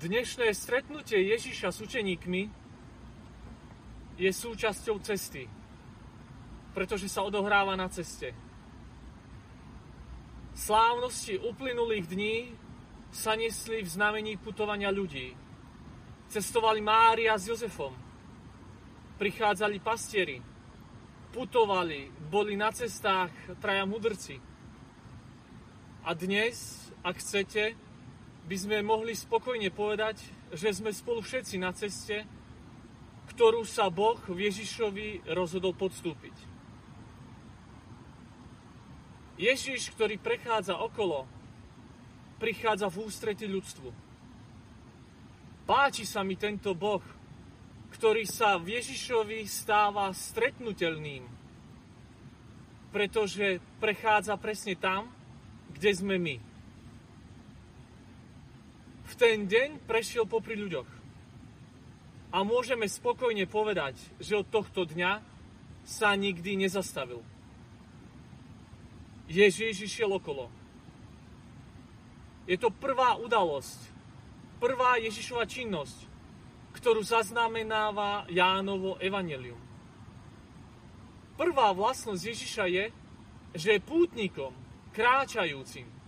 Dnešné stretnutie Ježiša s učeníkmi je súčasťou cesty, pretože sa odohráva na ceste. Slávnosti uplynulých dní sa nesli v znamení putovania ľudí. Cestovali Mária s Jozefom, prichádzali pastieri, putovali, boli na cestách traja mudrci. A dnes, ak chcete, by sme mohli spokojne povedať, že sme spolu všetci na ceste, ktorú sa Boh v Ježišovi rozhodol podstúpiť. Ježiš, ktorý prechádza okolo, prichádza v ústrety ľudstvu. Páči sa mi tento Boh, ktorý sa v Ježišovi stáva stretnutelným, pretože prechádza presne tam, kde sme my ten deň prešiel popri ľuďoch. A môžeme spokojne povedať, že od tohto dňa sa nikdy nezastavil. Ježiš išiel okolo. Je to prvá udalosť, prvá Ježišova činnosť, ktorú zaznamenáva Jánovo evanelium. Prvá vlastnosť Ježiša je, že je pútnikom, kráčajúcim,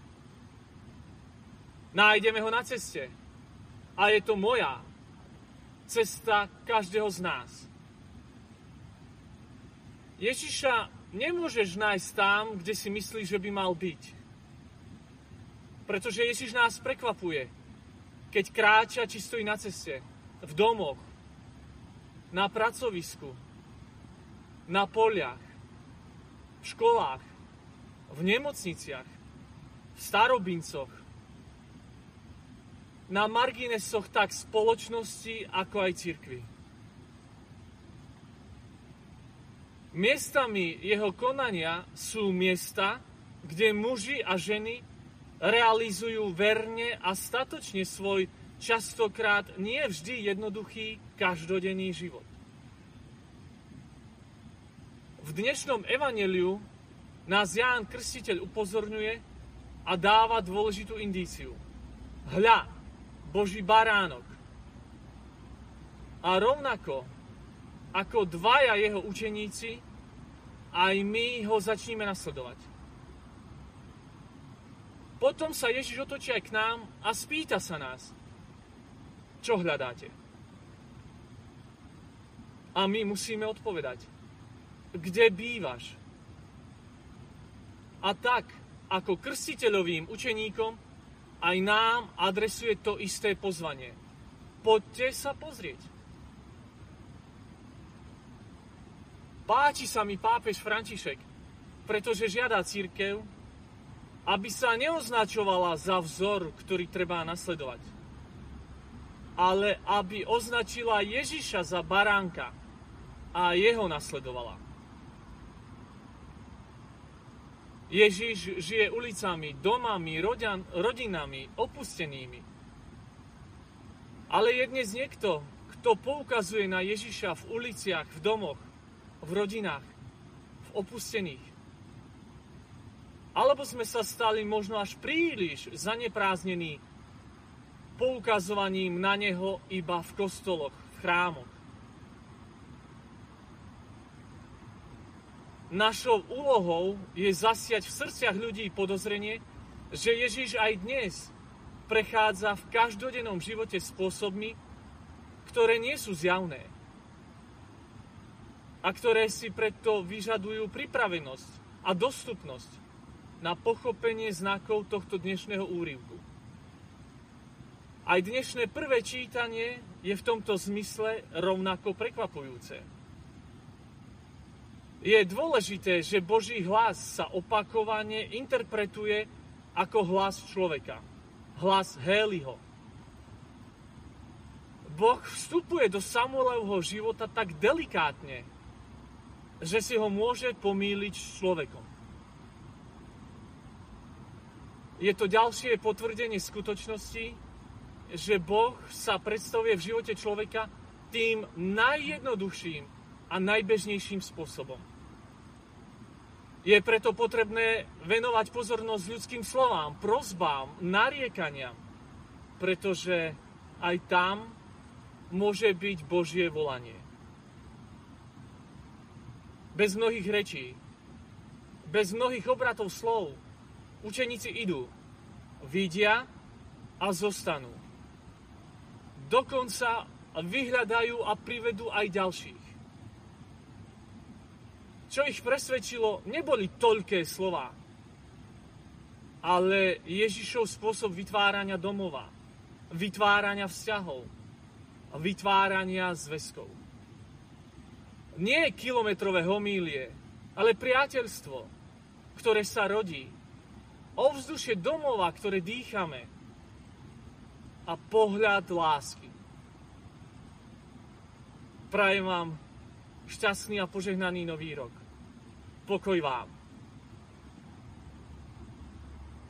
Nájdeme ho na ceste. A je to moja cesta každého z nás. Ježiša nemôžeš nájsť tam, kde si myslíš, že by mal byť. Pretože Ježiš nás prekvapuje, keď kráča či stojí na ceste, v domoch, na pracovisku, na poliach, v školách, v nemocniciach, v starobincoch, na marginesoch tak spoločnosti, ako aj cirkvi. Miestami jeho konania sú miesta, kde muži a ženy realizujú verne a statočne svoj častokrát nie vždy jednoduchý každodenný život. V dnešnom evaneliu nás Ján Krstiteľ upozorňuje a dáva dôležitú indíciu. Hľa, Boží baránok. A rovnako ako dvaja jeho učeníci, aj my ho začneme nasledovať. Potom sa Ježiš otočí aj k nám a spýta sa nás, čo hľadáte. A my musíme odpovedať, kde bývaš? A tak, ako krstiteľovým učeníkom, aj nám adresuje to isté pozvanie. Poďte sa pozrieť. Páči sa mi pápež František, pretože žiada církev, aby sa neoznačovala za vzor, ktorý treba nasledovať, ale aby označila Ježiša za baránka a jeho nasledovala. Ježiš žije ulicami, domami, rodian, rodinami, opustenými. Ale je dnes niekto, kto poukazuje na Ježiša v uliciach, v domoch, v rodinách, v opustených. Alebo sme sa stali možno až príliš zanepráznení poukazovaním na Neho iba v kostoloch, v chrámoch. Našou úlohou je zasiať v srdciach ľudí podozrenie, že Ježiš aj dnes prechádza v každodennom živote spôsobmi, ktoré nie sú zjavné a ktoré si preto vyžadujú pripravenosť a dostupnosť na pochopenie znakov tohto dnešného úryvku. Aj dnešné prvé čítanie je v tomto zmysle rovnako prekvapujúce. Je dôležité, že Boží hlas sa opakovane interpretuje ako hlas človeka. Hlas Héliho. Boh vstupuje do Samuelovho života tak delikátne, že si ho môže pomýliť s človekom. Je to ďalšie potvrdenie skutočnosti, že Boh sa predstavuje v živote človeka tým najjednoduchším a najbežnejším spôsobom. Je preto potrebné venovať pozornosť ľudským slovám, prozbám, nariekaniam, pretože aj tam môže byť Božie volanie. Bez mnohých rečí, bez mnohých obratov slov, učeníci idú, vidia a zostanú. Dokonca vyhľadajú a privedú aj ďalších. Čo ich presvedčilo, neboli toľké slova, ale Ježišov spôsob vytvárania domova, vytvárania vzťahov, vytvárania zväzkov. Nie kilometrové homílie, ale priateľstvo, ktoré sa rodí, ovzdušie domova, ktoré dýchame a pohľad lásky. Prajem vám šťastný a požehnaný nový rok. Pokoj vám.